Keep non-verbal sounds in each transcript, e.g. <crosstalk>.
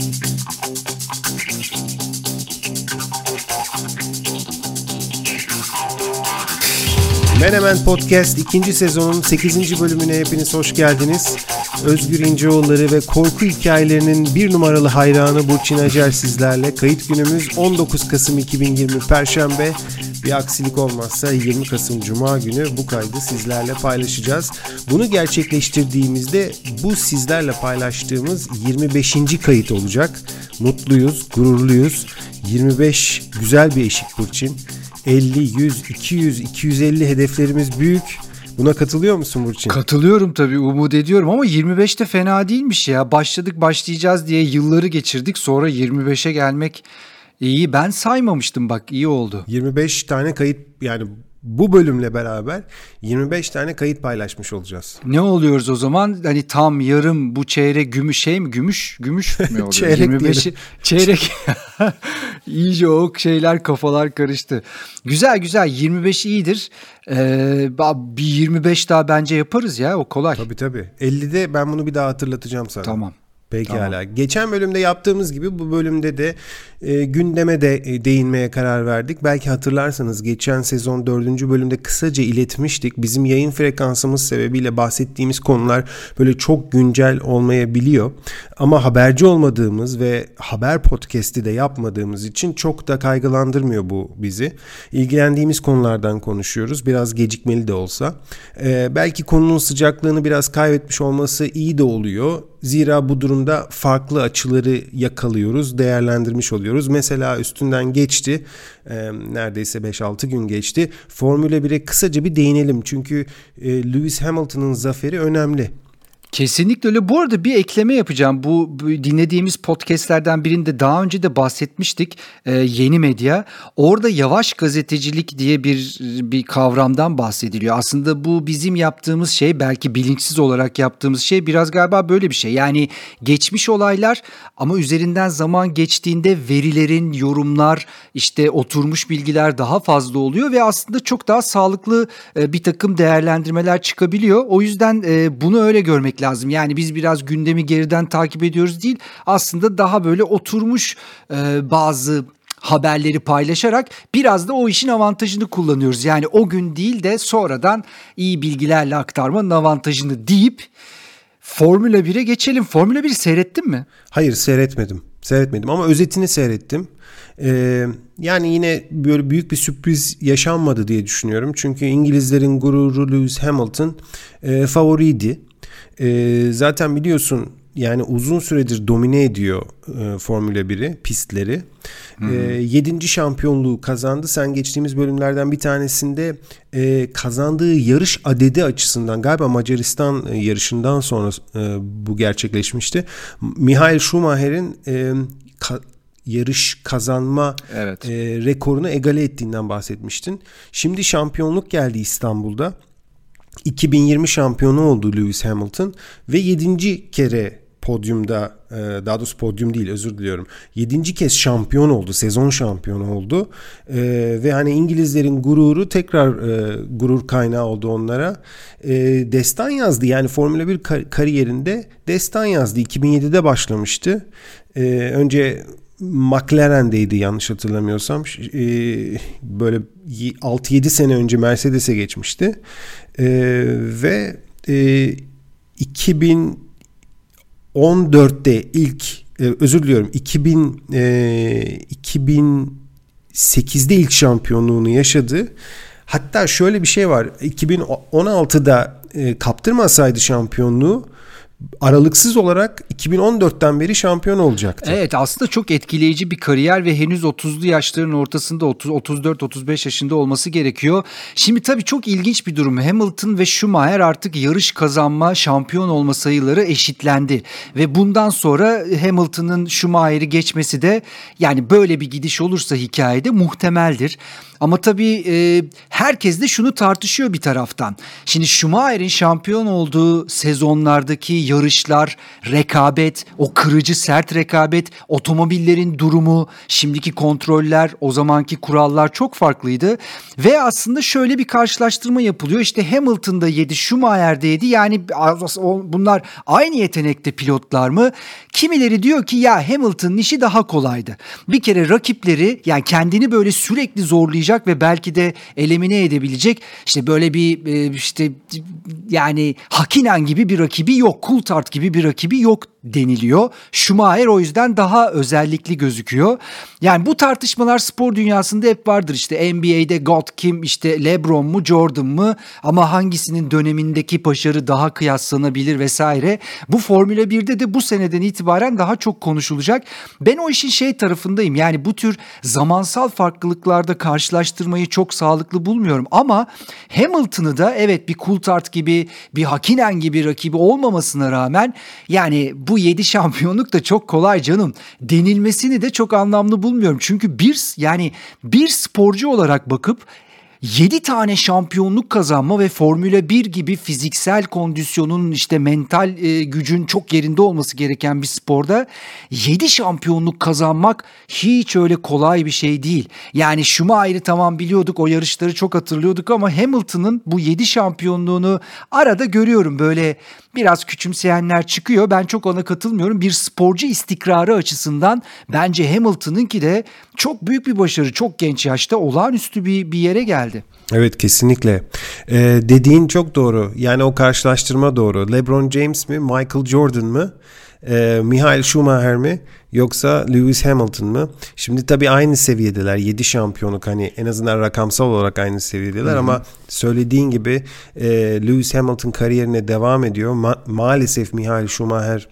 Thank you. Menemen Podcast 2. sezonun 8. bölümüne hepiniz hoş geldiniz. Özgür İnceoğulları ve korku hikayelerinin bir numaralı hayranı Burçin Acar sizlerle. Kayıt günümüz 19 Kasım 2020 Perşembe. Bir aksilik olmazsa 20 Kasım Cuma günü bu kaydı sizlerle paylaşacağız. Bunu gerçekleştirdiğimizde bu sizlerle paylaştığımız 25. kayıt olacak. Mutluyuz, gururluyuz. 25 güzel bir eşik Burçin. 50, 100, 200, 250 hedeflerimiz büyük. Buna katılıyor musun Burçin? Katılıyorum tabii umut ediyorum ama 25 de fena değilmiş ya. Başladık başlayacağız diye yılları geçirdik sonra 25'e gelmek iyi. Ben saymamıştım bak iyi oldu. 25 tane kayıt yani bu bölümle beraber 25 tane kayıt paylaşmış olacağız. Ne oluyoruz o zaman? Hani tam yarım bu çeyrek gümüş şey mi? Gümüş gümüş mü <laughs> oluyor? çeyrek 25 <laughs> çeyrek. <laughs> İyice o şeyler kafalar karıştı. Güzel güzel 25 iyidir. Ee, bir 25 daha bence yaparız ya o kolay. Tabii tabii. 50'de ben bunu bir daha hatırlatacağım sana. Tamam. Pekala. Tamam. Geçen bölümde yaptığımız gibi bu bölümde de e, gündeme de e, değinmeye karar verdik. Belki hatırlarsanız geçen sezon dördüncü bölümde kısaca iletmiştik. Bizim yayın frekansımız sebebiyle bahsettiğimiz konular böyle çok güncel olmayabiliyor. Ama haberci olmadığımız ve haber podcast'i de yapmadığımız için çok da kaygılandırmıyor bu bizi. İlgilendiğimiz konulardan konuşuyoruz. Biraz gecikmeli de olsa. E, belki konunun sıcaklığını biraz kaybetmiş olması iyi de oluyor. Zira bu durumda farklı açıları yakalıyoruz, değerlendirmiş oluyoruz. Mesela üstünden geçti, e, neredeyse 5-6 gün geçti. Formula 1'e kısaca bir değinelim çünkü e, Lewis Hamilton'ın zaferi önemli. Kesinlikle öyle. Bu arada bir ekleme yapacağım. Bu, dinlediğimiz podcastlerden birinde daha önce de bahsetmiştik. Ee, yeni medya. Orada yavaş gazetecilik diye bir bir kavramdan bahsediliyor. Aslında bu bizim yaptığımız şey belki bilinçsiz olarak yaptığımız şey biraz galiba böyle bir şey. Yani geçmiş olaylar ama üzerinden zaman geçtiğinde verilerin, yorumlar, işte oturmuş bilgiler daha fazla oluyor ve aslında çok daha sağlıklı e, bir takım değerlendirmeler çıkabiliyor. O yüzden e, bunu öyle görmek lazım. Yani biz biraz gündemi geriden takip ediyoruz değil. Aslında daha böyle oturmuş e, bazı haberleri paylaşarak biraz da o işin avantajını kullanıyoruz. Yani o gün değil de sonradan iyi bilgilerle aktarmanın avantajını deyip Formula 1'e geçelim. Formula 1'i seyrettin mi? Hayır seyretmedim. Seyretmedim ama özetini seyrettim. Ee, yani yine böyle büyük bir sürpriz yaşanmadı diye düşünüyorum. Çünkü İngilizlerin gururu Lewis Hamilton e, favoriydi. E, zaten biliyorsun yani uzun süredir domine ediyor e, Formula 1'i, pistleri. E, yedinci şampiyonluğu kazandı. Sen geçtiğimiz bölümlerden bir tanesinde e, kazandığı yarış adedi açısından galiba Macaristan e, yarışından sonra e, bu gerçekleşmişti. Michael Schumacher'in e, ka, yarış kazanma evet. e, rekorunu egale ettiğinden bahsetmiştin. Şimdi şampiyonluk geldi İstanbul'da. 2020 şampiyonu oldu Lewis Hamilton ve 7. kere podyumda e, daha doğrusu podyum değil özür diliyorum. 7. kez şampiyon oldu. Sezon şampiyonu oldu. E, ve hani İngilizlerin gururu tekrar e, gurur kaynağı oldu onlara. Destan yazdı. Yani Formula 1 kariyerinde destan yazdı. 2007'de başlamıştı. Önce McLaren'deydi yanlış hatırlamıyorsam. Böyle 6-7 sene önce Mercedes'e geçmişti. E, ve e, 2014'te ilk e, özür diliyorum 2000 e, 2008'de ilk şampiyonluğunu yaşadı. Hatta şöyle bir şey var. 2016'da e, kaptırmasaydı şampiyonluğu aralıksız olarak 2014'ten beri şampiyon olacaktı. Evet aslında çok etkileyici bir kariyer ve henüz 30'lu yaşların ortasında 30 34-35 yaşında olması gerekiyor. Şimdi tabii çok ilginç bir durum. Hamilton ve Schumacher artık yarış kazanma, şampiyon olma sayıları eşitlendi ve bundan sonra Hamilton'ın Schumacher'i geçmesi de yani böyle bir gidiş olursa hikayede muhtemeldir. Ama tabii e, herkes de şunu tartışıyor bir taraftan. Şimdi Schumacher'in şampiyon olduğu sezonlardaki yarışlar, rekabet, o kırıcı sert rekabet, otomobillerin durumu, şimdiki kontroller, o zamanki kurallar çok farklıydı. Ve aslında şöyle bir karşılaştırma yapılıyor. İşte Hamilton'da 7, Schumacher'de 7 yani bunlar aynı yetenekte pilotlar mı? Kimileri diyor ki ya Hamilton'ın işi daha kolaydı. Bir kere rakipleri yani kendini böyle sürekli zorlayacak ve belki de elemine edebilecek işte böyle bir e, işte yani Hakinen gibi bir rakibi yok. Coulthard gibi bir rakibi yok deniliyor. Schumacher o yüzden daha özellikli gözüküyor. Yani bu tartışmalar spor dünyasında hep vardır işte NBA'de God kim işte LeBron mu Jordan mı ama hangisinin dönemindeki başarı daha kıyaslanabilir vesaire. Bu Formula 1'de de bu seneden itibaren daha çok konuşulacak. Ben o işin şey tarafındayım yani bu tür zamansal farklılıklarda karşılaştırmayı çok sağlıklı bulmuyorum ama Hamilton'ı da evet bir Coulthard gibi bir Hakinen gibi rakibi olmamasına rağmen yani bu 7 <laughs> şampiyonluk da çok kolay canım. Denilmesini de çok anlamlı bulmuyorum. Çünkü bir yani bir sporcu olarak bakıp 7 tane şampiyonluk kazanma ve Formula 1 gibi fiziksel kondisyonun işte mental e, gücün çok yerinde olması gereken bir sporda 7 şampiyonluk kazanmak hiç öyle kolay bir şey değil. Yani Schumacher'i tamam biliyorduk o yarışları çok hatırlıyorduk ama Hamilton'ın bu 7 şampiyonluğunu arada görüyorum böyle biraz küçümseyenler çıkıyor. Ben çok ona katılmıyorum. Bir sporcu istikrarı açısından bence Hamilton'ınki de çok büyük bir başarı. Çok genç yaşta olağanüstü bir, bir yere geldi. Evet kesinlikle. Ee, dediğin çok doğru. Yani o karşılaştırma doğru. LeBron James mi, Michael Jordan mı, e, Michael Schumacher mi yoksa Lewis Hamilton mı? Şimdi tabii aynı seviyedeler. 7 şampiyonluk hani en azından rakamsal olarak aynı seviyedeler Hı-hı. ama söylediğin gibi e, Lewis Hamilton kariyerine devam ediyor. Ma- maalesef Michael Schumacher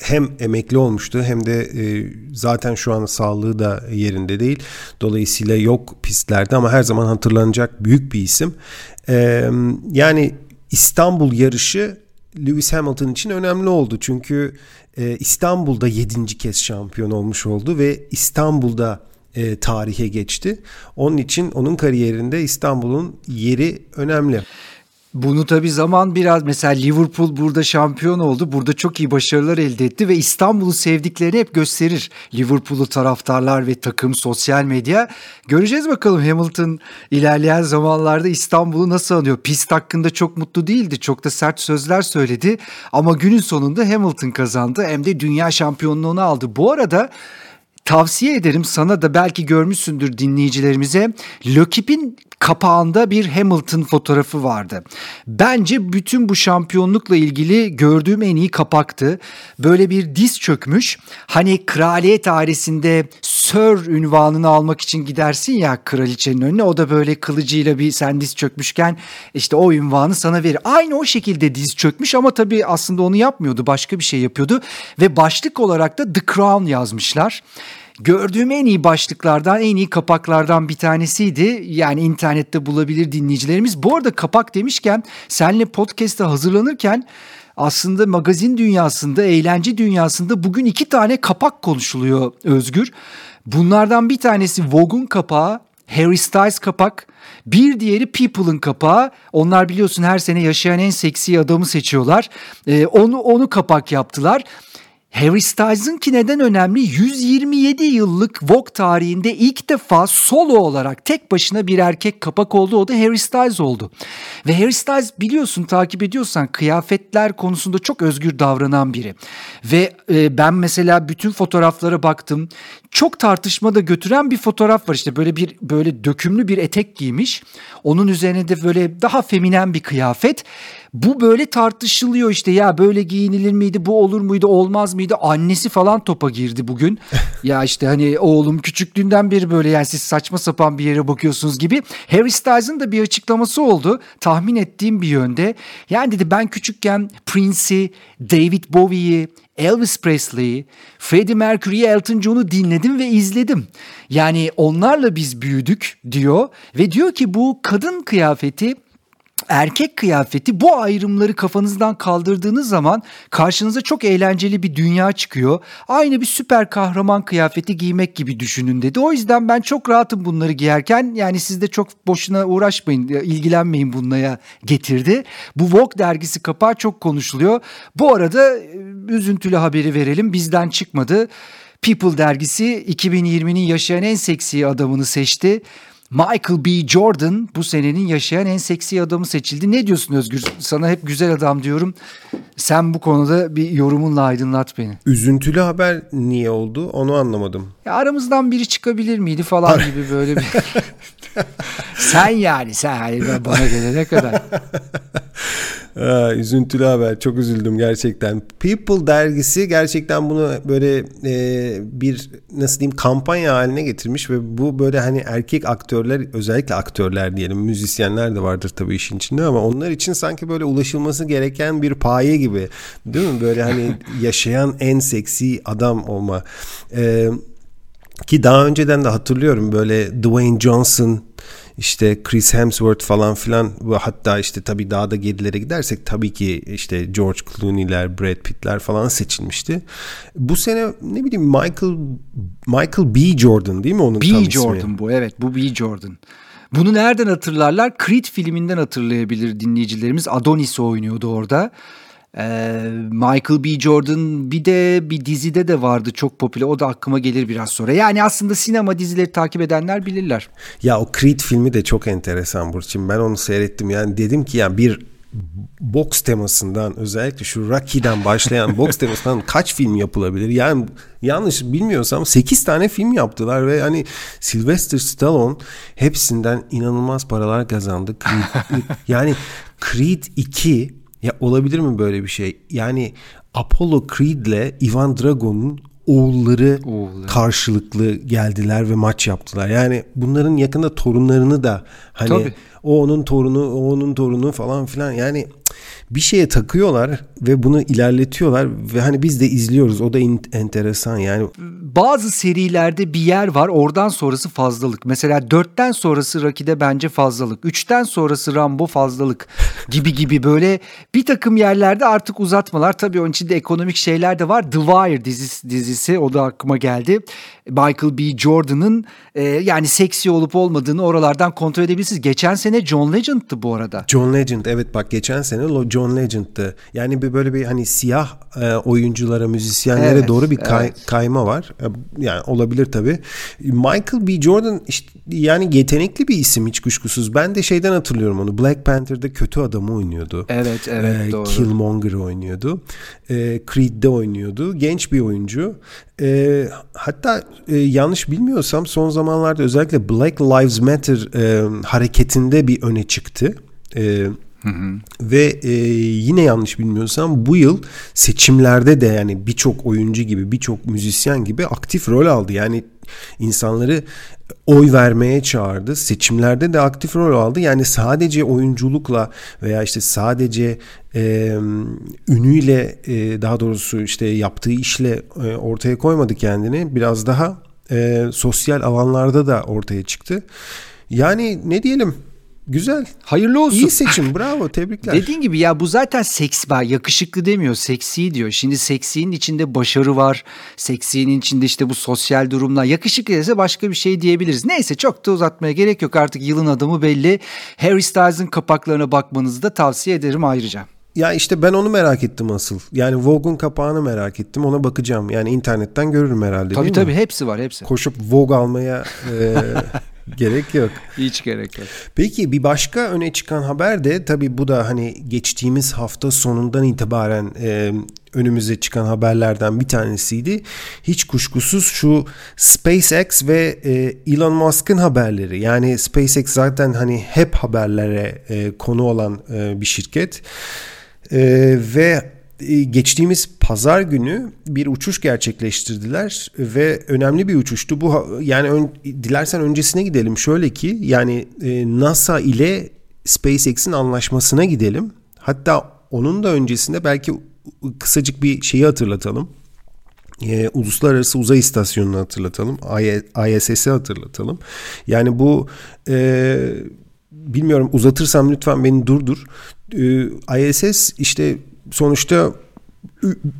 hem emekli olmuştu hem de e, zaten şu an sağlığı da yerinde değil. Dolayısıyla yok pistlerde ama her zaman hatırlanacak büyük bir isim. E, yani İstanbul yarışı Lewis Hamilton için önemli oldu. Çünkü e, İstanbul'da yedinci kez şampiyon olmuş oldu ve İstanbul'da e, tarihe geçti. Onun için onun kariyerinde İstanbul'un yeri önemli. Bunu tabi zaman biraz mesela Liverpool burada şampiyon oldu. Burada çok iyi başarılar elde etti ve İstanbul'u sevdiklerini hep gösterir. Liverpool'u taraftarlar ve takım sosyal medya. Göreceğiz bakalım Hamilton ilerleyen zamanlarda İstanbul'u nasıl anıyor. Pist hakkında çok mutlu değildi. Çok da sert sözler söyledi. Ama günün sonunda Hamilton kazandı. Hem de dünya şampiyonluğunu aldı. Bu arada tavsiye ederim sana da belki görmüşsündür dinleyicilerimize. Lökip'in kapağında bir Hamilton fotoğrafı vardı. Bence bütün bu şampiyonlukla ilgili gördüğüm en iyi kapaktı. Böyle bir diz çökmüş. Hani kraliyet ailesinde Sir ünvanını almak için gidersin ya kraliçenin önüne. O da böyle kılıcıyla bir sen diz çökmüşken işte o ünvanı sana verir. Aynı o şekilde diz çökmüş ama tabii aslında onu yapmıyordu. Başka bir şey yapıyordu. Ve başlık olarak da The Crown yazmışlar. Gördüğüm en iyi başlıklardan, en iyi kapaklardan bir tanesiydi. Yani internette bulabilir dinleyicilerimiz. Bu arada kapak demişken senle podcast'a hazırlanırken aslında magazin dünyasında, eğlence dünyasında bugün iki tane kapak konuşuluyor Özgür. Bunlardan bir tanesi Vogue'un kapağı, Harry Styles kapak. Bir diğeri People'ın kapağı. Onlar biliyorsun her sene yaşayan en seksi adamı seçiyorlar. Ee, onu onu kapak yaptılar. Harry Styles'ınki neden önemli? 127 yıllık Vogue tarihinde ilk defa solo olarak tek başına bir erkek kapak oldu. O da Harry Styles oldu. Ve Harry Styles biliyorsun takip ediyorsan kıyafetler konusunda çok özgür davranan biri. Ve e, ben mesela bütün fotoğraflara baktım. Çok tartışmada götüren bir fotoğraf var işte böyle bir böyle dökümlü bir etek giymiş. Onun üzerine de böyle daha feminen bir kıyafet. Bu böyle tartışılıyor işte ya böyle giyinilir miydi bu olur muydu olmaz mıydı annesi falan topa girdi bugün. <laughs> ya işte hani oğlum küçüklüğünden beri böyle yani siz saçma sapan bir yere bakıyorsunuz gibi. Harry Styles'ın da bir açıklaması oldu tahmin ettiğim bir yönde. Yani dedi ben küçükken Prince'i, David Bowie'yi, Elvis Presley'i, Freddie Mercury'yi, Elton John'u dinledim ve izledim. Yani onlarla biz büyüdük diyor ve diyor ki bu kadın kıyafeti erkek kıyafeti bu ayrımları kafanızdan kaldırdığınız zaman karşınıza çok eğlenceli bir dünya çıkıyor. Aynı bir süper kahraman kıyafeti giymek gibi düşünün dedi. O yüzden ben çok rahatım bunları giyerken yani siz de çok boşuna uğraşmayın ilgilenmeyin bunlara getirdi. Bu Vogue dergisi kapağı çok konuşuluyor. Bu arada e, üzüntülü haberi verelim bizden çıkmadı. People dergisi 2020'nin yaşayan en seksi adamını seçti. Michael B. Jordan bu senenin yaşayan en seksi adamı seçildi. Ne diyorsun Özgür? Sana hep güzel adam diyorum. Sen bu konuda bir yorumunla aydınlat beni. Üzüntülü haber niye oldu onu anlamadım. Ya aramızdan biri çıkabilir miydi falan gibi böyle bir... <laughs> sen yani sen hani bana gelene kadar. <laughs> Aa, üzüntülü haber. Çok üzüldüm gerçekten. People dergisi gerçekten bunu böyle e, bir nasıl diyeyim kampanya haline getirmiş ve bu böyle hani erkek aktörler özellikle aktörler diyelim müzisyenler de vardır tabii işin içinde ama onlar için sanki böyle ulaşılması gereken bir paye gibi değil mi? Böyle hani <laughs> yaşayan en seksi adam olma. E, ki daha önceden de hatırlıyorum böyle Dwayne Johnson işte Chris Hemsworth falan filan ve hatta işte tabii daha da gerilere gidersek tabii ki işte George Clooney'ler, Brad Pitt'ler falan seçilmişti. Bu sene ne bileyim Michael Michael B. Jordan değil mi onun B. tam Jordan ismi? bu evet bu B. Jordan. Bunu nereden hatırlarlar? Creed filminden hatırlayabilir dinleyicilerimiz. Adonis oynuyordu orada. Ee, Michael B. Jordan bir de bir dizide de vardı çok popüler. O da aklıma gelir biraz sonra. Yani aslında sinema dizileri takip edenler bilirler. Ya o Creed filmi de çok enteresan Burçin. Ben onu seyrettim. Yani dedim ki yani bir boks temasından özellikle şu Rocky'den başlayan <laughs> boks temasından kaç film yapılabilir? Yani yanlış bilmiyorsam 8 tane film yaptılar ve hani Sylvester Stallone hepsinden inanılmaz paralar kazandı. Creed, <laughs> yani Creed 2 ya olabilir mi böyle bir şey? Yani Apollo Creed'le Ivan Drago'nun oğulları Oğulları. karşılıklı geldiler ve maç yaptılar. Yani bunların yakında torunlarını da hani Tabii. o onun torunu, o onun torunu falan filan yani bir şeye takıyorlar ve bunu ilerletiyorlar ve hani biz de izliyoruz. O da enteresan yani. Bazı serilerde bir yer var oradan sonrası fazlalık. Mesela 4'ten sonrası Rocky'de bence fazlalık. 3'ten sonrası Rambo fazlalık <laughs> gibi gibi böyle bir takım yerlerde artık uzatmalar. Tabii onun içinde ekonomik şeyler de var. The Wire dizisi, dizisi o da aklıma geldi. Michael B. Jordan'ın e, yani seksi olup olmadığını oralardan kontrol edebilirsiniz. Geçen sene John Legend'tı bu arada. John Legend evet bak geçen sene John Legend'tı. Yani bir böyle bir hani siyah e, oyunculara, müzisyenlere Evet, doğru bir kay- evet. kayma var. E, Yani olabilir tabii. Michael B. Jordan işte yani yetenekli bir isim hiç kuşkusuz. Ben de şeyden hatırlıyorum onu. Black Panther'da kötü adamı oynuyordu. Evet, evet, E, doğru. Killmonger oynuyordu. E, Creed'de oynuyordu. Genç bir oyuncu. E, hatta e, yanlış bilmiyorsam son zamanlarda özellikle Black Lives Matter e, hareketinde bir öne çıktı. Ve e, yine yanlış bilmiyorsam bu yıl seçimlerde de yani birçok oyuncu gibi birçok müzisyen gibi aktif rol aldı. Yani insanları oy vermeye çağırdı. Seçimlerde de aktif rol aldı. Yani sadece oyunculukla veya işte sadece e, ünüyle e, daha doğrusu işte yaptığı işle e, ortaya koymadı kendini. Biraz daha e, sosyal alanlarda da ortaya çıktı. Yani ne diyelim güzel. Hayırlı olsun. İyi seçim bravo tebrikler. Dediğin gibi ya bu zaten seks ben yakışıklı demiyor seksi diyor. Şimdi seksinin içinde başarı var. Seksinin içinde işte bu sosyal durumlar. Yakışıklı ise başka bir şey diyebiliriz. Neyse çok da uzatmaya gerek yok artık yılın adamı belli. Harry Styles'ın kapaklarına bakmanızı da tavsiye ederim ayrıca. Ya işte ben onu merak ettim asıl. Yani Vogue'un kapağını merak ettim. Ona bakacağım. Yani internetten görürüm herhalde Tabii tabii mi? hepsi var hepsi. Koşup Vogue almaya e, <laughs> <laughs> gerek yok. Hiç gerek yok. Peki bir başka öne çıkan haber de tabii bu da hani geçtiğimiz hafta sonundan itibaren e, önümüze çıkan haberlerden bir tanesiydi. Hiç kuşkusuz şu SpaceX ve e, Elon Musk'ın haberleri. Yani SpaceX zaten hani hep haberlere e, konu olan e, bir şirket. E, ve geçtiğimiz pazar günü bir uçuş gerçekleştirdiler ve önemli bir uçuştu. Bu yani ön- dilersen öncesine gidelim. Şöyle ki yani e, NASA ile SpaceX'in anlaşmasına gidelim. Hatta onun da öncesinde belki kısacık bir şeyi hatırlatalım. E, Uluslararası Uzay İstasyonu'nu hatırlatalım. ISS'i hatırlatalım. Yani bu e, bilmiyorum uzatırsam lütfen beni durdur. Ee, ISS işte sonuçta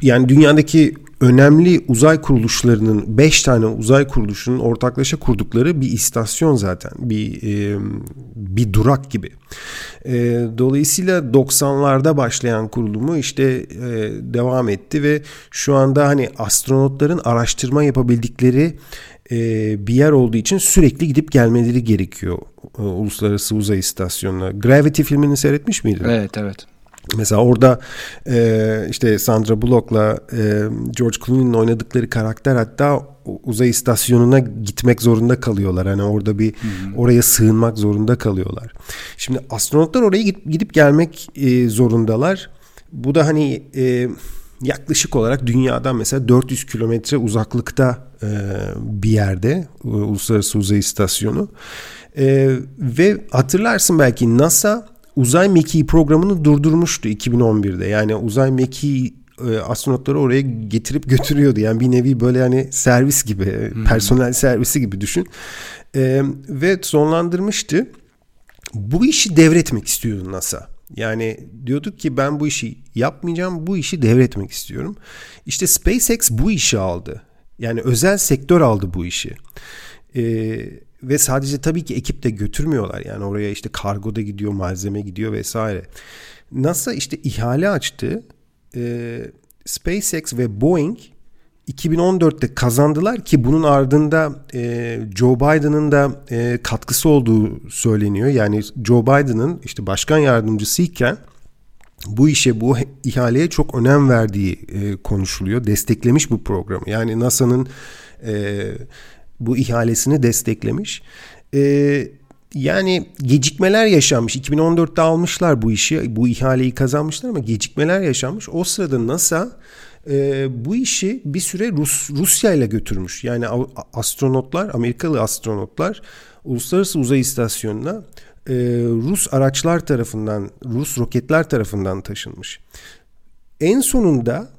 yani dünyadaki önemli uzay kuruluşlarının 5 tane uzay kuruluşunun ortaklaşa kurdukları bir istasyon zaten. Bir e, bir durak gibi. E, dolayısıyla 90'larda başlayan kurulumu işte e, devam etti ve şu anda hani astronotların araştırma yapabildikleri bir yer olduğu için sürekli gidip gelmeleri gerekiyor Uluslararası Uzay İstasyonu'na. Gravity filmini seyretmiş miydin? Evet evet. Mesela orada e, işte Sandra Bullock'la e, George Clooney'nin oynadıkları karakter hatta uzay istasyonuna gitmek zorunda kalıyorlar. Hani orada bir hmm. oraya sığınmak zorunda kalıyorlar. Şimdi astronotlar oraya gidip, gidip gelmek e, zorundalar. Bu da hani e, yaklaşık olarak dünyadan mesela 400 kilometre uzaklıkta e, bir yerde e, Uluslararası Uzay İstasyonu. E, ve hatırlarsın belki NASA uzay mekiği programını durdurmuştu 2011'de. Yani uzay mekiği e, astronotları oraya getirip götürüyordu. Yani bir nevi böyle yani servis gibi, hmm. personel servisi gibi düşün. E, ve sonlandırmıştı. Bu işi devretmek istiyordu NASA. Yani diyorduk ki ben bu işi yapmayacağım, bu işi devretmek istiyorum. İşte SpaceX bu işi aldı. Yani özel sektör aldı bu işi. Eee ve sadece tabii ki ekip de götürmüyorlar. Yani oraya işte kargo da gidiyor, malzeme gidiyor vesaire. NASA işte ihale açtı. E, SpaceX ve Boeing 2014'te kazandılar ki bunun ardında e, Joe Biden'ın da e, katkısı olduğu söyleniyor. Yani Joe Biden'ın işte başkan yardımcısı iken bu işe bu ihaleye çok önem verdiği e, konuşuluyor. Desteklemiş bu programı. Yani NASA'nın e, bu ihalesini desteklemiş. Ee, yani gecikmeler yaşanmış. 2014'te almışlar bu işi, bu ihaleyi kazanmışlar ama gecikmeler yaşanmış. O sırada NASA e, bu işi bir süre Rus Rusya ile götürmüş. Yani astronotlar, Amerikalı astronotlar Uluslararası Uzay İstasyonu'na e, Rus araçlar tarafından, Rus roketler tarafından taşınmış. En sonunda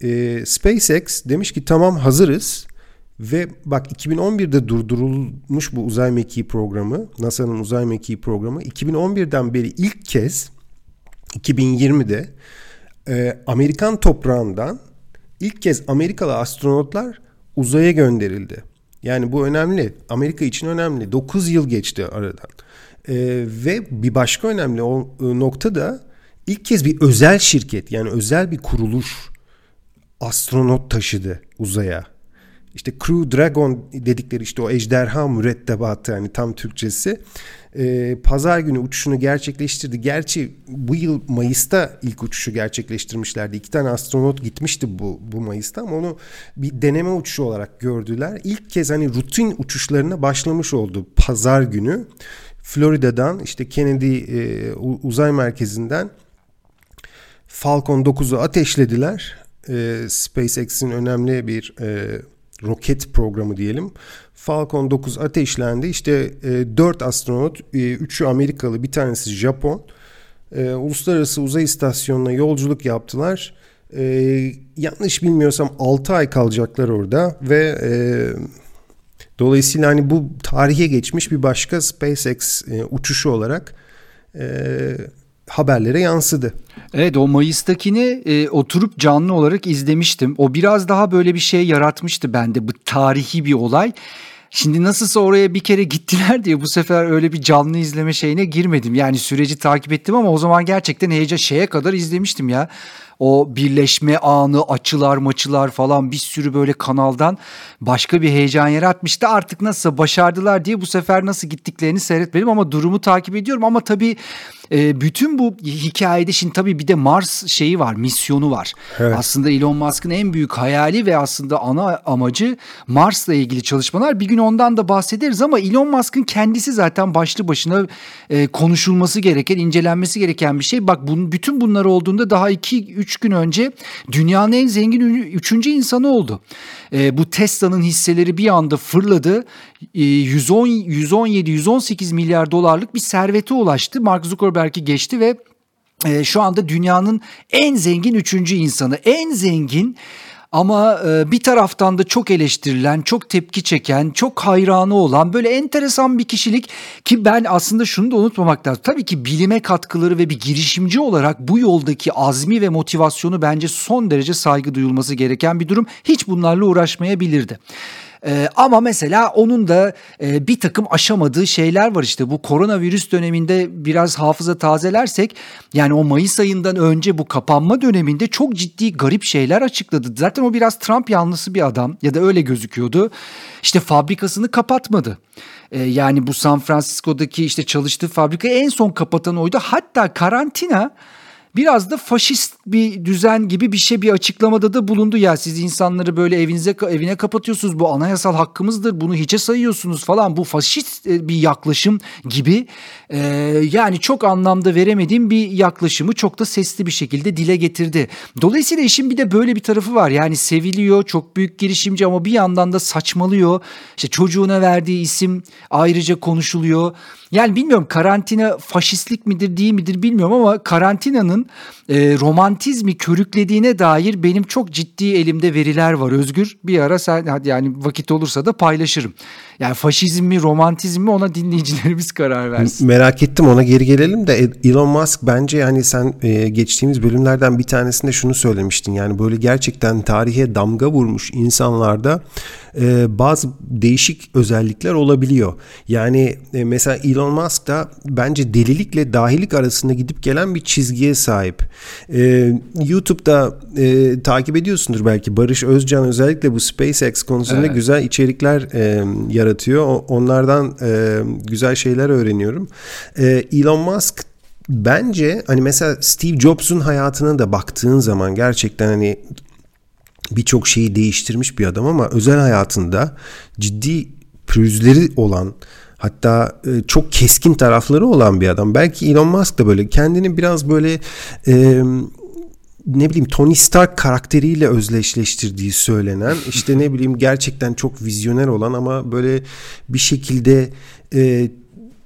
e, SpaceX demiş ki tamam hazırız. Ve bak 2011'de durdurulmuş bu uzay mekiği programı, NASA'nın uzay mekiği programı 2011'den beri ilk kez 2020'de e, Amerikan toprağından ilk kez Amerikalı astronotlar uzaya gönderildi. Yani bu önemli. Amerika için önemli. 9 yıl geçti aradan. E, ve bir başka önemli o e, nokta da ilk kez bir özel şirket yani özel bir kuruluş astronot taşıdı uzaya işte Crew Dragon dedikleri işte o ejderha mürettebatı hani tam Türkçesi e, pazar günü uçuşunu gerçekleştirdi. Gerçi bu yıl Mayıs'ta ilk uçuşu gerçekleştirmişlerdi. İki tane astronot gitmişti bu, bu Mayıs'ta ama onu bir deneme uçuşu olarak gördüler. İlk kez hani rutin uçuşlarına başlamış oldu pazar günü. Florida'dan işte Kennedy e, uzay merkezinden Falcon 9'u ateşlediler. E, SpaceX'in önemli bir e, roket programı diyelim. Falcon 9 ateşlendi. İşte e, 4 astronot, e, 3'ü Amerikalı, bir tanesi Japon. E, Uluslararası Uzay İstasyonu'na yolculuk yaptılar. E, yanlış bilmiyorsam 6 ay kalacaklar orada ve e, dolayısıyla hani bu tarihe geçmiş bir başka SpaceX e, uçuşu olarak e, haberlere yansıdı. Evet o Mayıs'takini e, oturup canlı olarak izlemiştim. O biraz daha böyle bir şey yaratmıştı bende bu tarihi bir olay. Şimdi nasılsa oraya bir kere gittiler diye bu sefer öyle bir canlı izleme şeyine girmedim. Yani süreci takip ettim ama o zaman gerçekten heyecan şeye kadar izlemiştim ya. O birleşme anı, açılar maçılar falan bir sürü böyle kanaldan başka bir heyecan yaratmıştı. Artık nasıl başardılar diye bu sefer nasıl gittiklerini seyretmedim ama durumu takip ediyorum. Ama tabii e, bütün bu hikayede şimdi tabii bir de Mars şeyi var, misyonu var. Evet. Aslında Elon Musk'ın en büyük hayali ve aslında ana amacı Mars'la ilgili çalışmalar. Bir gün ondan da bahsederiz ama Elon Musk'ın kendisi zaten başlı başına e, konuşulması gereken, incelenmesi gereken bir şey. Bak bun, bütün bunlar olduğunda daha 2-3 gün önce dünyanın en zengin 3. insanı oldu. E, bu Tesla'nın hisseleri bir anda fırladı. E, 110 117 118 milyar dolarlık bir servete ulaştı. Mark Zuckerberg'i geçti ve e, şu anda dünyanın en zengin üçüncü insanı. En zengin Ama e, bir taraftan da çok eleştirilen, çok tepki çeken, çok hayranı olan böyle enteresan bir kişilik ki ben aslında şunu da unutmamak lazım. Tabii ki bilime katkıları ve bir girişimci olarak bu yoldaki azmi ve motivasyonu bence son derece saygı duyulması gereken bir durum. Hiç bunlarla uğraşmayabilirdi. Ee, ama mesela onun da e, bir takım aşamadığı şeyler var işte bu koronavirüs döneminde biraz hafıza tazelersek yani o Mayıs ayından önce bu kapanma döneminde çok ciddi garip şeyler açıkladı. Zaten o biraz Trump yanlısı bir adam ya da öyle gözüküyordu. İşte fabrikasını kapatmadı. Ee, yani bu San Francisco'daki işte çalıştığı fabrikayı en son kapatan oydu. Hatta karantina biraz da faşist bir düzen gibi bir şey bir açıklamada da bulundu. Ya siz insanları böyle evinize evine kapatıyorsunuz. Bu anayasal hakkımızdır. Bunu hiçe sayıyorsunuz falan. Bu faşist e, bir yaklaşım gibi. Ee, yani çok anlamda veremediğim bir yaklaşımı çok da sesli bir şekilde dile getirdi. Dolayısıyla işin bir de böyle bir tarafı var. Yani seviliyor çok büyük girişimci ama bir yandan da saçmalıyor. İşte çocuğuna verdiği isim ayrıca konuşuluyor. Yani bilmiyorum karantina faşistlik midir değil midir bilmiyorum ama karantinanın e, romantizmi körüklediğine dair benim çok ciddi elimde veriler var Özgür. Bir ara sen yani vakit olursa da paylaşırım. Yani faşizm mi romantizm mi ona dinleyicilerimiz karar versin. Merak ettim ona geri gelelim de Elon Musk bence yani sen e, geçtiğimiz bölümlerden bir tanesinde şunu söylemiştin. Yani böyle gerçekten tarihe damga vurmuş insanlarda e, bazı değişik özellikler olabiliyor. Yani e, mesela Elon Musk da bence delilikle dahilik arasında gidip gelen bir çizgiye sahip. E, YouTube'da e, takip ediyorsundur belki Barış Özcan özellikle bu SpaceX konusunda evet. güzel içerikler e, yaratıyor. Onlardan e, güzel şeyler öğreniyorum. E, Elon Musk bence hani mesela Steve Jobs'un hayatına da baktığın zaman gerçekten hani birçok şeyi değiştirmiş bir adam ama özel hayatında ciddi pürüzleri olan hatta e, çok keskin tarafları olan bir adam. Belki Elon Musk da böyle kendini biraz böyle e, ne bileyim Tony Stark karakteriyle özdeşleştirdiği söylenen <laughs> işte ne bileyim gerçekten çok vizyoner olan ama böyle bir şekilde e,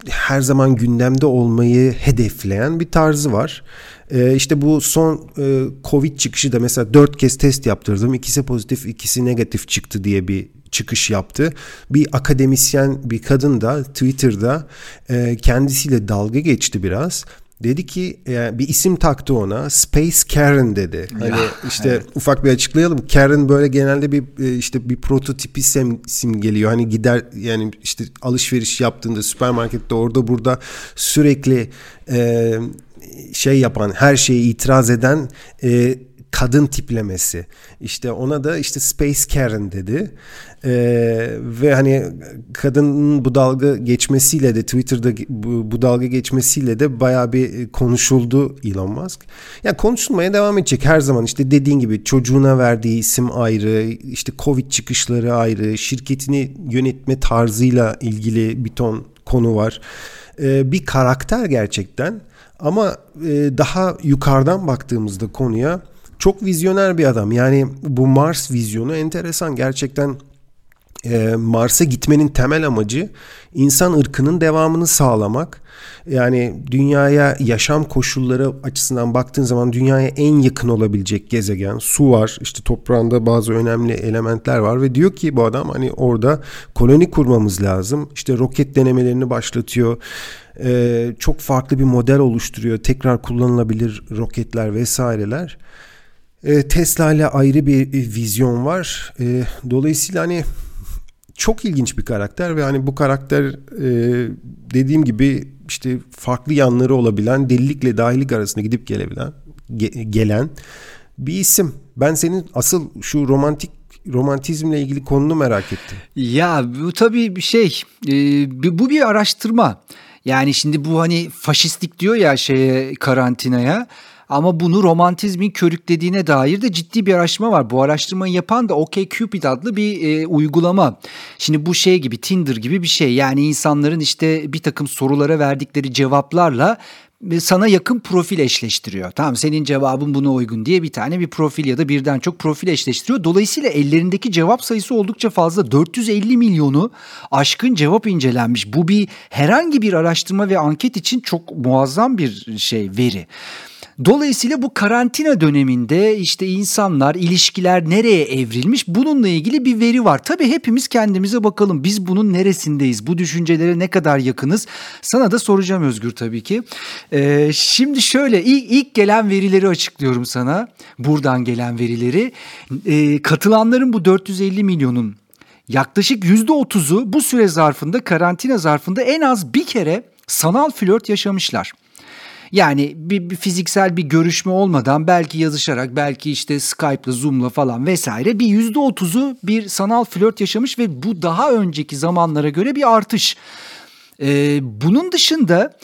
her zaman gündemde olmayı hedefleyen bir tarzı var. Ee, işte bu son e, Covid çıkışı da mesela dört kez test yaptırdım. İkisi pozitif, ikisi negatif çıktı diye bir çıkış yaptı. Bir akademisyen bir kadın da Twitter'da e, kendisiyle dalga geçti biraz. Dedi ki yani bir isim taktı ona Space Karen dedi. Hani ya, <laughs> işte evet. ufak bir açıklayalım. Karen böyle genelde bir e, işte bir prototipi sim, simgeliyor. Hani gider yani işte alışveriş yaptığında süpermarkette orada burada sürekli e, şey yapan, her şeye itiraz eden e, kadın tiplemesi. İşte ona da işte Space Karen dedi. Ee, ve hani kadının bu dalga geçmesiyle de Twitter'da bu, bu dalga geçmesiyle de bayağı bir konuşuldu Elon Musk. Ya yani konuşulmaya devam edecek her zaman işte dediğin gibi çocuğuna verdiği isim ayrı, işte Covid çıkışları ayrı, şirketini yönetme tarzıyla ilgili bir ton konu var. Ee, bir karakter gerçekten ama e, daha yukarıdan baktığımızda konuya çok vizyoner bir adam. Yani bu Mars vizyonu enteresan. Gerçekten e, Mars'a gitmenin temel amacı insan ırkının devamını sağlamak. Yani dünyaya yaşam koşulları açısından baktığın zaman dünyaya en yakın olabilecek gezegen su var. İşte toprağında bazı önemli elementler var ve diyor ki bu adam hani orada koloni kurmamız lazım. İşte roket denemelerini başlatıyor. Ee, çok farklı bir model oluşturuyor. Tekrar kullanılabilir roketler vesaireler. Ee, Tesla ile ayrı bir vizyon var. Ee, dolayısıyla hani çok ilginç bir karakter ve hani bu karakter e, dediğim gibi işte farklı yanları olabilen, delilikle dahilik arasında gidip gelebilen, ge- gelen bir isim. Ben senin asıl şu romantik romantizmle ilgili konunu merak ettim. Ya bu tabii bir şey, e, bu bir araştırma. Yani şimdi bu hani faşistlik diyor ya şeye karantinaya. Ama bunu romantizmin körüklediğine dair de ciddi bir araştırma var. Bu araştırmayı yapan da OkCupid adlı bir e, uygulama. Şimdi bu şey gibi Tinder gibi bir şey. Yani insanların işte bir takım sorulara verdikleri cevaplarla e, sana yakın profil eşleştiriyor. Tamam senin cevabın buna uygun diye bir tane bir profil ya da birden çok profil eşleştiriyor. Dolayısıyla ellerindeki cevap sayısı oldukça fazla. 450 milyonu aşkın cevap incelenmiş. Bu bir herhangi bir araştırma ve anket için çok muazzam bir şey veri. Dolayısıyla bu karantina döneminde işte insanlar, ilişkiler nereye evrilmiş bununla ilgili bir veri var. Tabii hepimiz kendimize bakalım biz bunun neresindeyiz, bu düşüncelere ne kadar yakınız? Sana da soracağım Özgür tabii ki. Ee, şimdi şöyle ilk, ilk gelen verileri açıklıyorum sana. Buradan gelen verileri. Ee, katılanların bu 450 milyonun yaklaşık %30'u bu süre zarfında karantina zarfında en az bir kere sanal flört yaşamışlar. Yani bir, bir fiziksel bir görüşme olmadan belki yazışarak belki işte Skype'la Zoom'la falan vesaire bir yüzde otuzu bir sanal flört yaşamış ve bu daha önceki zamanlara göre bir artış. Ee, bunun dışında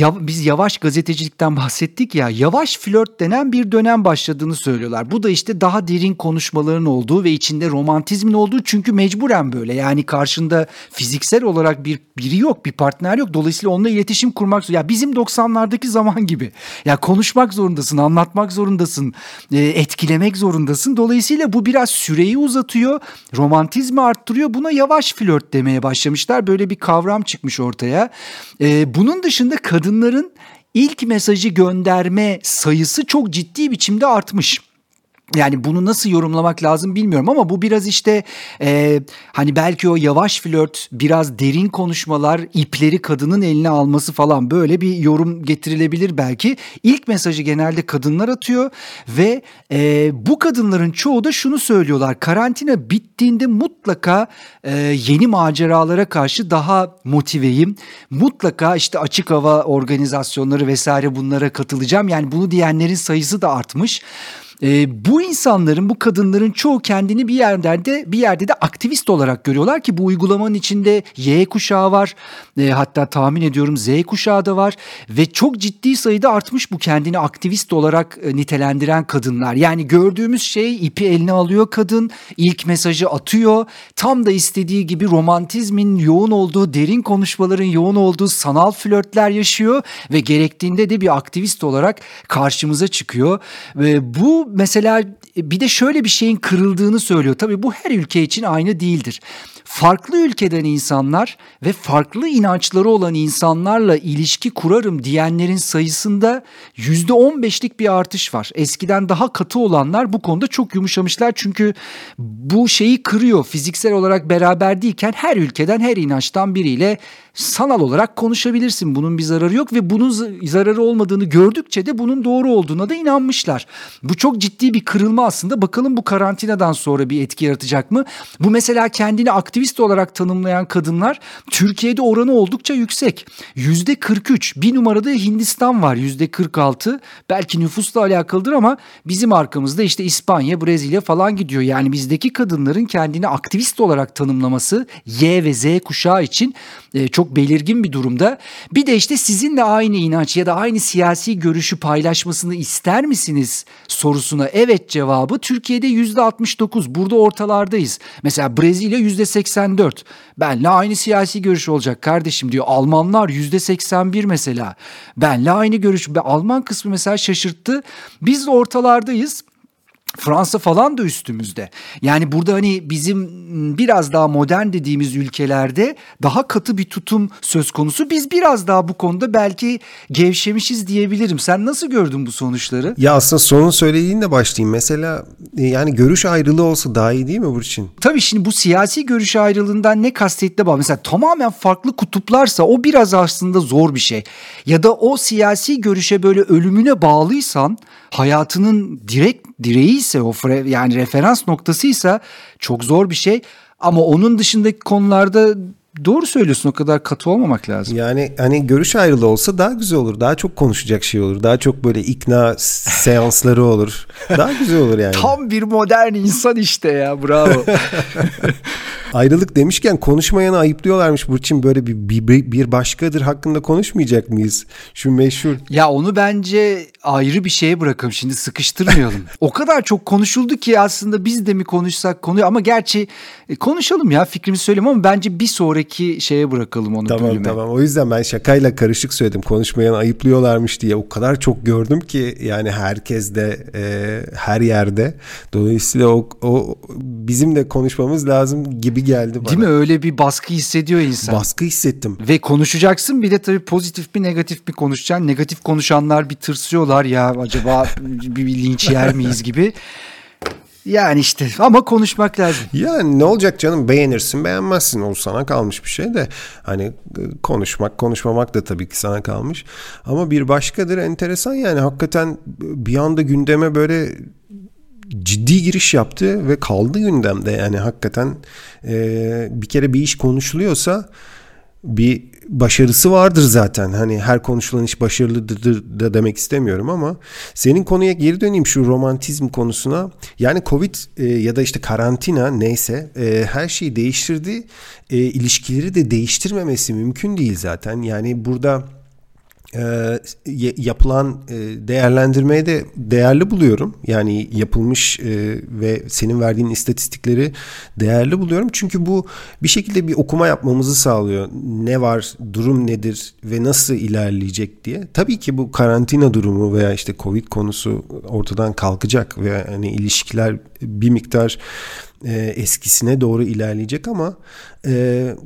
ya, biz yavaş gazetecilikten bahsettik ya yavaş flört denen bir dönem başladığını söylüyorlar. Bu da işte daha derin konuşmaların olduğu ve içinde romantizmin olduğu çünkü mecburen böyle. Yani karşında fiziksel olarak bir biri yok bir partner yok. Dolayısıyla onunla iletişim kurmak. Ya bizim 90'lardaki zaman gibi. Ya konuşmak zorundasın anlatmak zorundasın e, etkilemek zorundasın. Dolayısıyla bu biraz süreyi uzatıyor romantizmi arttırıyor. Buna yavaş flört demeye başlamışlar. Böyle bir kavram çıkmış ortaya. E, bunun dışında kadınların ilk mesajı gönderme sayısı çok ciddi biçimde artmış. Yani bunu nasıl yorumlamak lazım bilmiyorum ama bu biraz işte e, hani belki o yavaş flört biraz derin konuşmalar ipleri kadının eline alması falan böyle bir yorum getirilebilir belki. İlk mesajı genelde kadınlar atıyor ve e, bu kadınların çoğu da şunu söylüyorlar karantina bittiğinde mutlaka e, yeni maceralara karşı daha motiveyim. Mutlaka işte açık hava organizasyonları vesaire bunlara katılacağım yani bunu diyenlerin sayısı da artmış. E, bu insanların, bu kadınların çoğu kendini bir yerde bir yerde de aktivist olarak görüyorlar ki bu uygulamanın içinde Y kuşağı var. E, hatta tahmin ediyorum Z kuşağı da var ve çok ciddi sayıda artmış bu kendini aktivist olarak e, nitelendiren kadınlar. Yani gördüğümüz şey ipi eline alıyor kadın, ilk mesajı atıyor. Tam da istediği gibi romantizmin yoğun olduğu, derin konuşmaların yoğun olduğu sanal flörtler yaşıyor ve gerektiğinde de bir aktivist olarak karşımıza çıkıyor. Ve bu mesela bir de şöyle bir şeyin kırıldığını söylüyor. Tabii bu her ülke için aynı değildir farklı ülkeden insanlar ve farklı inançları olan insanlarla ilişki kurarım diyenlerin sayısında yüzde on beşlik bir artış var. Eskiden daha katı olanlar bu konuda çok yumuşamışlar çünkü bu şeyi kırıyor. Fiziksel olarak beraber değilken her ülkeden her inançtan biriyle sanal olarak konuşabilirsin. Bunun bir zararı yok ve bunun zararı olmadığını gördükçe de bunun doğru olduğuna da inanmışlar. Bu çok ciddi bir kırılma aslında. Bakalım bu karantinadan sonra bir etki yaratacak mı? Bu mesela kendini aktivist olarak tanımlayan kadınlar Türkiye'de oranı oldukça yüksek. Yüzde 43. Bir numarada Hindistan var yüzde 46. Belki nüfusla alakalıdır ama bizim arkamızda işte İspanya, Brezilya falan gidiyor. Yani bizdeki kadınların kendini aktivist olarak tanımlaması Y ve Z kuşağı için e, çok belirgin bir durumda. Bir de işte sizinle aynı inanç ya da aynı siyasi görüşü paylaşmasını ister misiniz sorusuna evet cevabı Türkiye'de yüzde 69. Burada ortalardayız. Mesela Brezilya yüzde 84. Benle aynı siyasi görüş olacak kardeşim diyor. Almanlar yüzde 81 mesela. Benle aynı görüş. Alman kısmı mesela şaşırttı. Biz ortalardayız. Fransa falan da üstümüzde. Yani burada hani bizim biraz daha modern dediğimiz ülkelerde daha katı bir tutum söz konusu. Biz biraz daha bu konuda belki gevşemişiz diyebilirim. Sen nasıl gördün bu sonuçları? Ya aslında sonun söylediğinle başlayayım. Mesela e, yani görüş ayrılığı olsa daha iyi değil mi Burçin? Tabii şimdi bu siyasi görüş ayrılığından ne kastetti bağlı. Mesela tamamen farklı kutuplarsa o biraz aslında zor bir şey. Ya da o siyasi görüşe böyle ölümüne bağlıysan hayatının direkt direği ise o yani referans noktasıysa çok zor bir şey. Ama onun dışındaki konularda doğru söylüyorsun o kadar katı olmamak lazım. Yani hani görüş ayrılığı olsa daha güzel olur. Daha çok konuşacak şey olur. Daha çok böyle ikna seansları olur. Daha güzel olur yani. Tam bir modern insan işte ya bravo. <laughs> Ayrılık demişken konuşmayanı ayıplıyorlarmış Burçin böyle bir, bir, bir başkadır hakkında konuşmayacak mıyız? Şu meşhur. Ya onu bence ayrı bir şeye bırakalım şimdi sıkıştırmayalım. <laughs> o kadar çok konuşuldu ki aslında biz de mi konuşsak konuyu ama gerçi e, konuşalım ya fikrimi söyleyeyim ama bence bir sonraki sonraki şeye bırakalım onu tamam, bölüme. Tamam O yüzden ben şakayla karışık söyledim. Konuşmayan ayıplıyorlarmış diye. O kadar çok gördüm ki yani herkes de e, her yerde. Dolayısıyla o, o bizim de konuşmamız lazım gibi geldi bana. Değil mi? Öyle bir baskı hissediyor insan. Baskı hissettim. Ve konuşacaksın bir de tabii pozitif bir negatif bir konuşacaksın. Negatif konuşanlar bir tırsıyorlar ya acaba bir, bir linç yer miyiz gibi. <laughs> Yani işte ama konuşmak lazım. Yani ne olacak canım? Beğenirsin beğenmezsin. O sana kalmış bir şey de. Hani e, konuşmak konuşmamak da tabii ki sana kalmış. Ama bir başkadır enteresan yani. Hakikaten bir anda gündeme böyle ciddi giriş yaptı ve kaldı gündemde. Yani hakikaten e, bir kere bir iş konuşuluyorsa bir başarısı vardır zaten. Hani her konuşulan iş başarılıdır da demek istemiyorum ama senin konuya geri döneyim şu romantizm konusuna. Yani Covid e, ya da işte karantina neyse e, her şeyi değiştirdi. E, ilişkileri de değiştirmemesi mümkün değil zaten. Yani burada e, yapılan e, değerlendirmeye de değerli buluyorum. Yani yapılmış e, ve senin verdiğin istatistikleri değerli buluyorum. Çünkü bu bir şekilde bir okuma yapmamızı sağlıyor. Ne var, durum nedir ve nasıl ilerleyecek diye. Tabii ki bu karantina durumu veya işte Covid konusu ortadan kalkacak ve hani ilişkiler bir miktar eskisine doğru ilerleyecek ama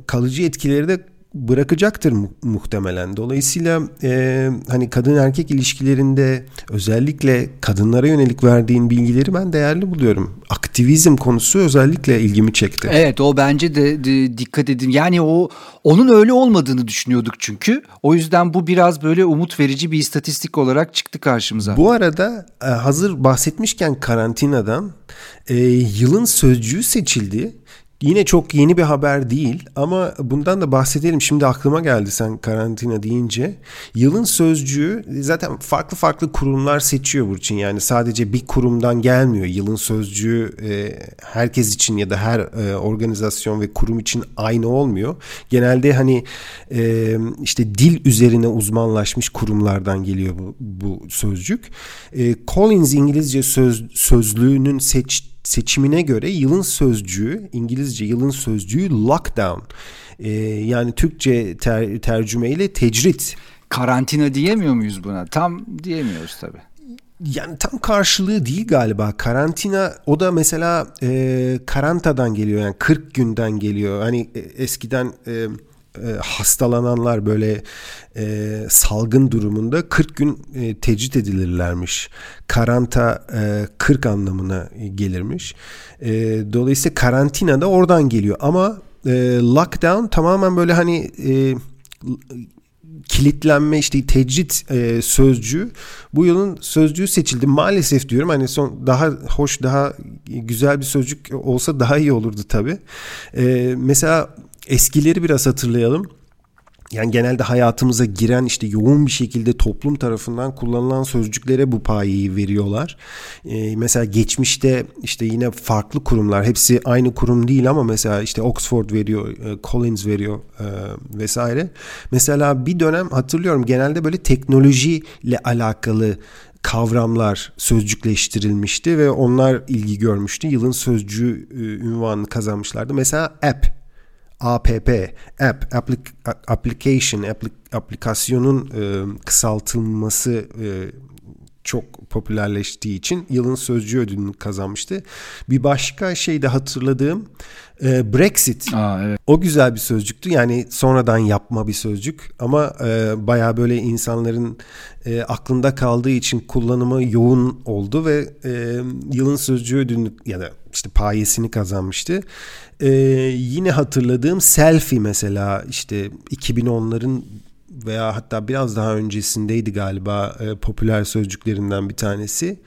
kalıcı etkileri de bırakacaktır mu- muhtemelen. Dolayısıyla e, hani kadın erkek ilişkilerinde özellikle kadınlara yönelik verdiğin bilgileri ben değerli buluyorum. Aktivizm konusu özellikle ilgimi çekti. Evet o bence de, de dikkat edin. Yani o onun öyle olmadığını düşünüyorduk çünkü. O yüzden bu biraz böyle umut verici bir istatistik olarak çıktı karşımıza. Bu arada e, hazır bahsetmişken karantinadan e, yılın sözcüğü seçildi. Yine çok yeni bir haber değil ama bundan da bahsedelim. Şimdi aklıma geldi sen karantina deyince. Yılın sözcüğü zaten farklı farklı kurumlar seçiyor Burçin. Yani sadece bir kurumdan gelmiyor. Yılın sözcüğü e, herkes için ya da her e, organizasyon ve kurum için aynı olmuyor. Genelde hani e, işte dil üzerine uzmanlaşmış kurumlardan geliyor bu, bu sözcük. Collins İngilizce söz, sözlüğünün seç seçimine göre yılın sözcüğü İngilizce yılın sözcüğü lockdown. Ee, yani Türkçe ter, tercümeyle tecrit. Karantina diyemiyor muyuz buna? Tam diyemiyoruz tabii. Yani tam karşılığı değil galiba. Karantina o da mesela e, karantadan geliyor yani 40 günden geliyor. Hani e, eskiden e, e, hastalananlar böyle e, salgın durumunda 40 gün e, tecrit edilirlermiş. Karanta e, 40 anlamına gelirmiş. E, dolayısıyla karantina da oradan geliyor. Ama e, lockdown tamamen böyle hani e, kilitlenme işte tecrit e, sözcüğü bu yılın sözcüğü seçildi maalesef diyorum hani son daha hoş daha güzel bir sözcük olsa daha iyi olurdu tabi e, mesela eskileri biraz hatırlayalım. Yani genelde hayatımıza giren işte yoğun bir şekilde toplum tarafından kullanılan sözcüklere bu payı veriyorlar. Ee, mesela geçmişte işte yine farklı kurumlar hepsi aynı kurum değil ama mesela işte Oxford veriyor, e, Collins veriyor e, vesaire. Mesela bir dönem hatırlıyorum genelde böyle teknolojiyle alakalı kavramlar sözcükleştirilmişti ve onlar ilgi görmüştü. Yılın sözcüğü e, ünvanını kazanmışlardı. Mesela app APP, app, application, aplikasyonun e, kısaltılması e, çok popülerleştiği için yılın sözcüğü ödülünü kazanmıştı. Bir başka şey de hatırladığım e, Brexit. Aa, evet. O güzel bir sözcüktü. Yani sonradan yapma bir sözcük ama e, baya böyle insanların e, aklında kaldığı için kullanımı yoğun oldu ve e, yılın sözcüğü ödülünü ya da işte payesini kazanmıştı. E, yine hatırladığım selfie mesela işte 2010'ların veya hatta biraz daha öncesindeydi galiba e, popüler sözcüklerinden bir tanesi.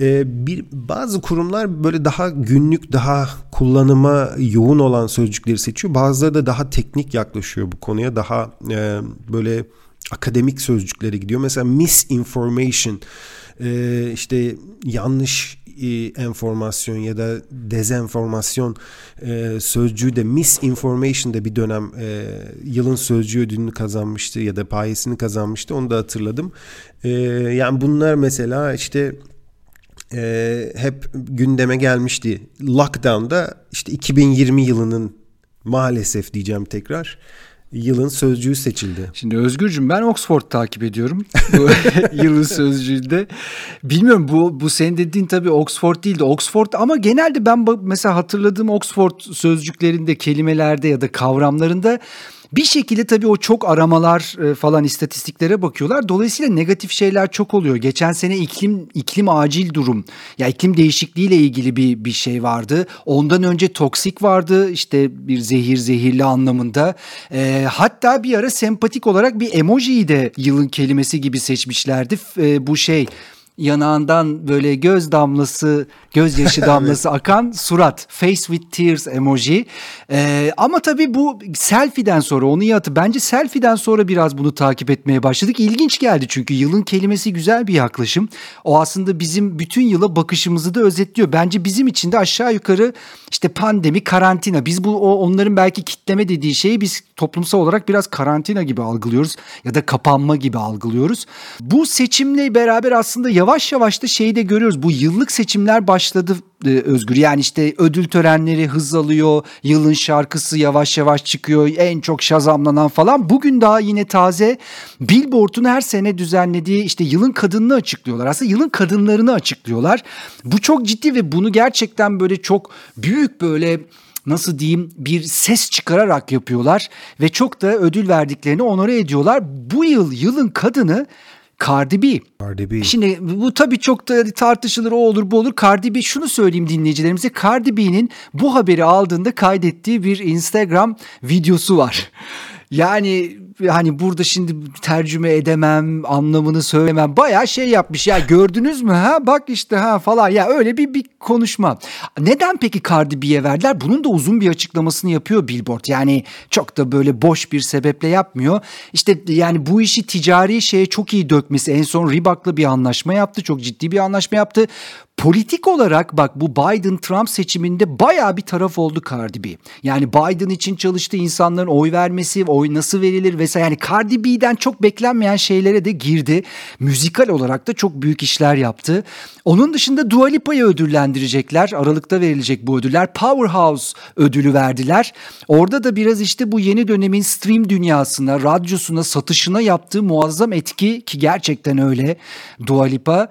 E, bir bazı kurumlar böyle daha günlük, daha kullanıma yoğun olan sözcükleri seçiyor. Bazıları da daha teknik yaklaşıyor bu konuya. Daha e, böyle akademik sözcüklere gidiyor. Mesela misinformation, e, işte yanlış e, enformasyon ya da dezenformasyon e, sözcüğü de misinformation da bir dönem e, yılın sözcüğü ödülünü kazanmıştı ya da payesini kazanmıştı onu da hatırladım. E, yani bunlar mesela işte hep gündeme gelmişti. Lockdown'da işte 2020 yılının maalesef diyeceğim tekrar yılın sözcüğü seçildi. Şimdi Özgürcüm ben Oxford takip ediyorum. bu <laughs> yılın sözcüğünde. Bilmiyorum bu bu senin dediğin tabii Oxford değil de Oxford ama genelde ben mesela hatırladığım Oxford sözcüklerinde kelimelerde ya da kavramlarında bir şekilde tabii o çok aramalar e, falan istatistiklere bakıyorlar. Dolayısıyla negatif şeyler çok oluyor. Geçen sene iklim iklim acil durum. Ya iklim değişikliği ile ilgili bir bir şey vardı. Ondan önce toksik vardı. işte bir zehir zehirli anlamında. E, hatta bir ara sempatik olarak bir emojiyi de yılın kelimesi gibi seçmişlerdi. E, bu şey yanağından böyle göz damlası, gözyaşı <laughs> damlası akan surat. Face with tears emoji. Ee, ama tabii bu selfie'den sonra onu yatı. Bence selfie'den sonra biraz bunu takip etmeye başladık. İlginç geldi çünkü yılın kelimesi güzel bir yaklaşım. O aslında bizim bütün yıla bakışımızı da özetliyor. Bence bizim için de aşağı yukarı işte pandemi, karantina. Biz bu o, onların belki kitleme dediği şeyi biz toplumsal olarak biraz karantina gibi algılıyoruz ya da kapanma gibi algılıyoruz. Bu seçimle beraber aslında yavaş yavaş da şeyi de görüyoruz. Bu yıllık seçimler başladı e, Özgür. Yani işte ödül törenleri hız alıyor. Yılın şarkısı yavaş yavaş çıkıyor. En çok şazamlanan falan. Bugün daha yine taze Billboard'un her sene düzenlediği işte yılın kadınını açıklıyorlar. Aslında yılın kadınlarını açıklıyorlar. Bu çok ciddi ve bunu gerçekten böyle çok büyük böyle nasıl diyeyim bir ses çıkararak yapıyorlar ve çok da ödül verdiklerini onore ediyorlar. Bu yıl yılın kadını Cardi B. Cardi B. Şimdi bu tabii çok da tartışılır o olur bu olur. Cardi B şunu söyleyeyim dinleyicilerimize. Cardi B'nin bu haberi aldığında kaydettiği bir Instagram videosu var. Yani hani burada şimdi tercüme edemem, anlamını söylemem. Baya şey yapmış ya gördünüz mü ha bak işte ha falan ya öyle bir bir konuşma. Neden peki Cardi B'ye verdiler? Bunun da uzun bir açıklamasını yapıyor Billboard. Yani çok da böyle boş bir sebeple yapmıyor. İşte yani bu işi ticari şeye çok iyi dökmesi. En son Reebok'la bir anlaşma yaptı. Çok ciddi bir anlaşma yaptı. Politik olarak bak bu Biden-Trump seçiminde baya bir taraf oldu Cardi B. Yani Biden için çalıştığı insanların oy vermesi, oy nasıl verilir vesaire. Yani Cardi B'den çok beklenmeyen şeylere de girdi. Müzikal olarak da çok büyük işler yaptı. Onun dışında Dua Lipa'yı ödüllendirecekler. Aralıkta verilecek bu ödüller. Powerhouse ödülü verdiler. Orada da biraz işte bu yeni dönemin stream dünyasına, radyosuna, satışına yaptığı muazzam etki ki gerçekten öyle Dua Lipa.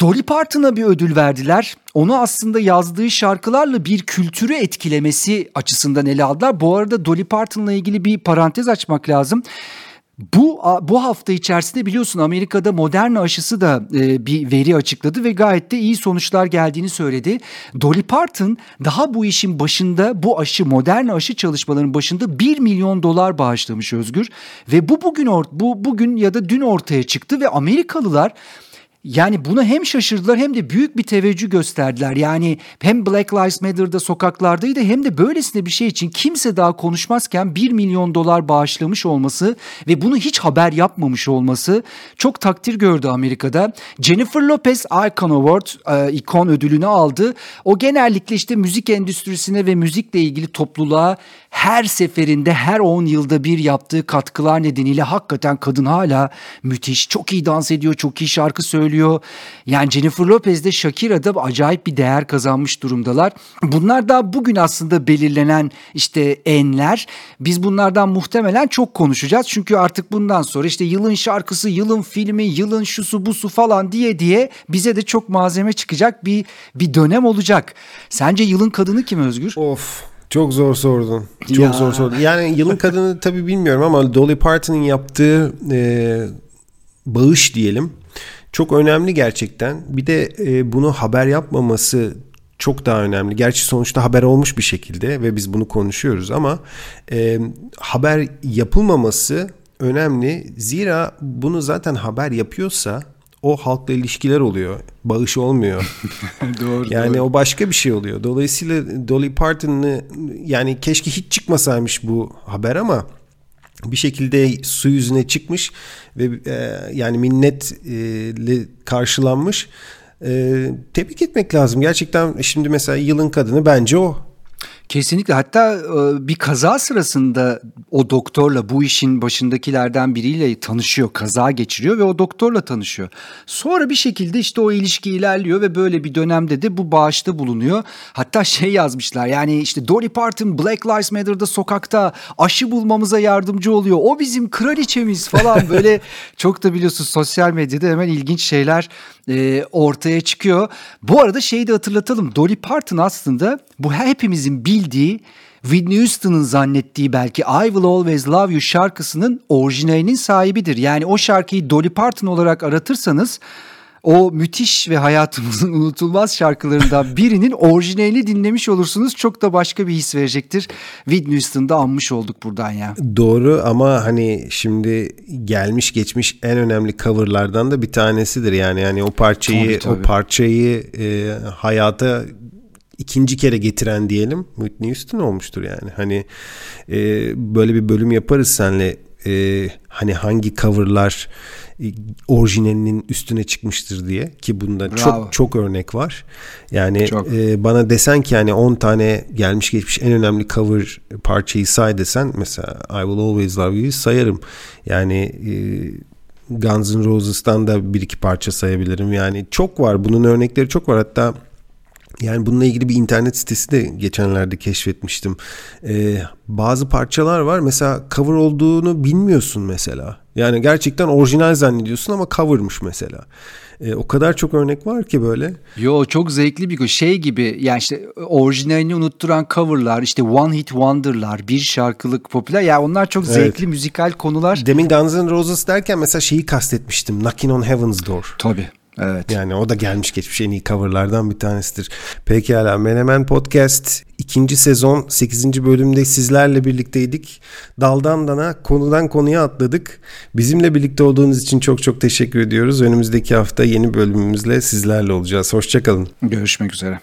Dolly Parton'a bir ödül verdiler. Onu aslında yazdığı şarkılarla bir kültürü etkilemesi açısından ele aldılar. Bu arada Dolly Parton'la ilgili bir parantez açmak lazım. Bu bu hafta içerisinde biliyorsun Amerika'da Moderna aşısı da e, bir veri açıkladı ve gayet de iyi sonuçlar geldiğini söyledi. Dolly Parton daha bu işin başında bu aşı Moderna aşı çalışmalarının başında 1 milyon dolar bağışlamış Özgür ve bu bugün or bu bugün ya da dün ortaya çıktı ve Amerikalılar yani buna hem şaşırdılar hem de büyük bir teveccüh gösterdiler. Yani hem Black Lives Matter'da sokaklardaydı hem de böylesine bir şey için kimse daha konuşmazken 1 milyon dolar bağışlamış olması ve bunu hiç haber yapmamış olması çok takdir gördü Amerika'da. Jennifer Lopez Icon Award e, ikon ödülünü aldı. O genellikle işte müzik endüstrisine ve müzikle ilgili topluluğa her seferinde her 10 yılda bir yaptığı katkılar nedeniyle hakikaten kadın hala müthiş. Çok iyi dans ediyor, çok iyi şarkı söylüyor. Yani Jennifer Lopez de Shakira'da acayip bir değer kazanmış durumdalar. Bunlar da bugün aslında belirlenen işte enler. Biz bunlardan muhtemelen çok konuşacağız. Çünkü artık bundan sonra işte yılın şarkısı, yılın filmi, yılın şusu busu falan diye diye bize de çok malzeme çıkacak bir bir dönem olacak. Sence yılın kadını kim Özgür? Of çok zor sordun. Çok Ya. zor sordun. Yani yılın kadını tabii bilmiyorum ama Dolly Parton'ın yaptığı e, bağış diyelim çok önemli gerçekten. Bir de e, bunu haber yapmaması çok daha önemli. Gerçi sonuçta haber olmuş bir şekilde ve biz bunu konuşuyoruz ama e, haber yapılmaması önemli. Zira bunu zaten haber yapıyorsa o halkla ilişkiler oluyor. Bağış olmuyor. <laughs> doğru. Yani o başka bir şey oluyor. Dolayısıyla Dolly Parton'ı yani keşke hiç çıkmasaymış bu haber ama bir şekilde su yüzüne çıkmış ve e, yani minnetle karşılanmış. E, tebrik etmek lazım. Gerçekten şimdi mesela yılın kadını bence o. Kesinlikle hatta e, bir kaza sırasında o doktorla bu işin başındakilerden biriyle tanışıyor, kaza geçiriyor ve o doktorla tanışıyor. Sonra bir şekilde işte o ilişki ilerliyor ve böyle bir dönemde de bu bağışta bulunuyor. Hatta şey yazmışlar yani işte Dolly Parton Black Lives Matter'da sokakta aşı bulmamıza yardımcı oluyor. O bizim kraliçemiz falan <laughs> böyle çok da biliyorsun sosyal medyada hemen ilginç şeyler e, ortaya çıkıyor. Bu arada şeyi de hatırlatalım. Dolly Parton aslında bu hepimizin bildiği Whitney Houston'ın zannettiği belki I Will Always Love You şarkısının orijinalinin sahibidir. Yani o şarkıyı Dolly Parton olarak aratırsanız o müthiş ve hayatımızın <laughs> unutulmaz şarkılarından birinin orijinalini dinlemiş olursunuz. Çok da başka bir his verecektir. Whitney Houston'da anmış olduk buradan ya. Doğru ama hani şimdi gelmiş geçmiş en önemli coverlardan da bir tanesidir yani. Yani o parçayı tabii, tabii. o parçayı e, hayata ikinci kere getiren diyelim Whitney Houston olmuştur yani. Hani e, böyle bir bölüm yaparız senle e, hani hangi coverlar e, orijinalinin üstüne çıkmıştır diye ki bunda Bravo. çok çok örnek var. Yani çok. E, bana desen ki yani 10 tane gelmiş geçmiş en önemli cover parçayı say desen mesela I Will Always Love You'yu sayarım. Yani e, Guns N' Roses'tan da bir iki parça sayabilirim. Yani çok var. Bunun örnekleri çok var. Hatta yani bununla ilgili bir internet sitesi de geçenlerde keşfetmiştim. Ee, bazı parçalar var mesela cover olduğunu bilmiyorsun mesela. Yani gerçekten orijinal zannediyorsun ama covermış mesela. Ee, o kadar çok örnek var ki böyle. Yo çok zevkli bir şey gibi yani işte orijinalini unutturan coverlar işte one hit wonder'lar bir şarkılık popüler ya yani onlar çok zevkli evet. müzikal konular. Demin Guns N' Roses derken mesela şeyi kastetmiştim Knocking on Heaven's Door. Tabii. Evet. Yani o da gelmiş geçmiş en iyi coverlardan bir tanesidir. Pekala Menemen Podcast ikinci sezon 8. bölümde sizlerle birlikteydik. Daldan dana konudan konuya atladık. Bizimle birlikte olduğunuz için çok çok teşekkür ediyoruz. Önümüzdeki hafta yeni bölümümüzle sizlerle olacağız. Hoşçakalın. Görüşmek üzere.